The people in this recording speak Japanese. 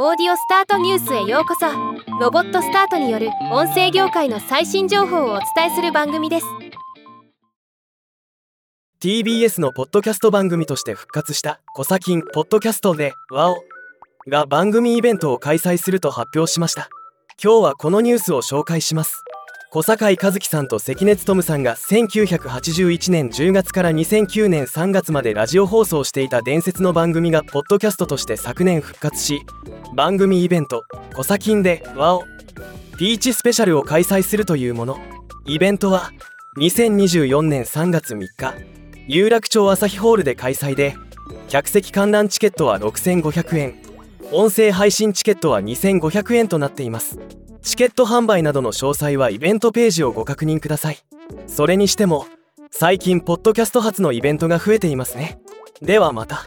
オーディオスタートニュースへようこそ。ロボットスタートによる音声業界の最新情報をお伝えする番組です。TBS のポッドキャスト番組として復活した「コサキンポッドキャストでワオ」が番組イベントを開催すると発表しました。今日はこのニュースを紹介します。小坂井和樹さんと関根勤さんが1981年10月から2009年3月までラジオ放送していた伝説の番組がポッドキャストとして昨年復活し番組イベント「コサキンで WOW」ピーチスペシャルを開催するというもの。イベントは2024年3月3日有楽町朝日ホールで開催で客席観覧チケットは6500円。音声配信チケットは2500円となっています。チケット販売などの詳細はイベントページをご確認ください。それにしても最近ポッドキャスト発のイベントが増えていますね。ではまた。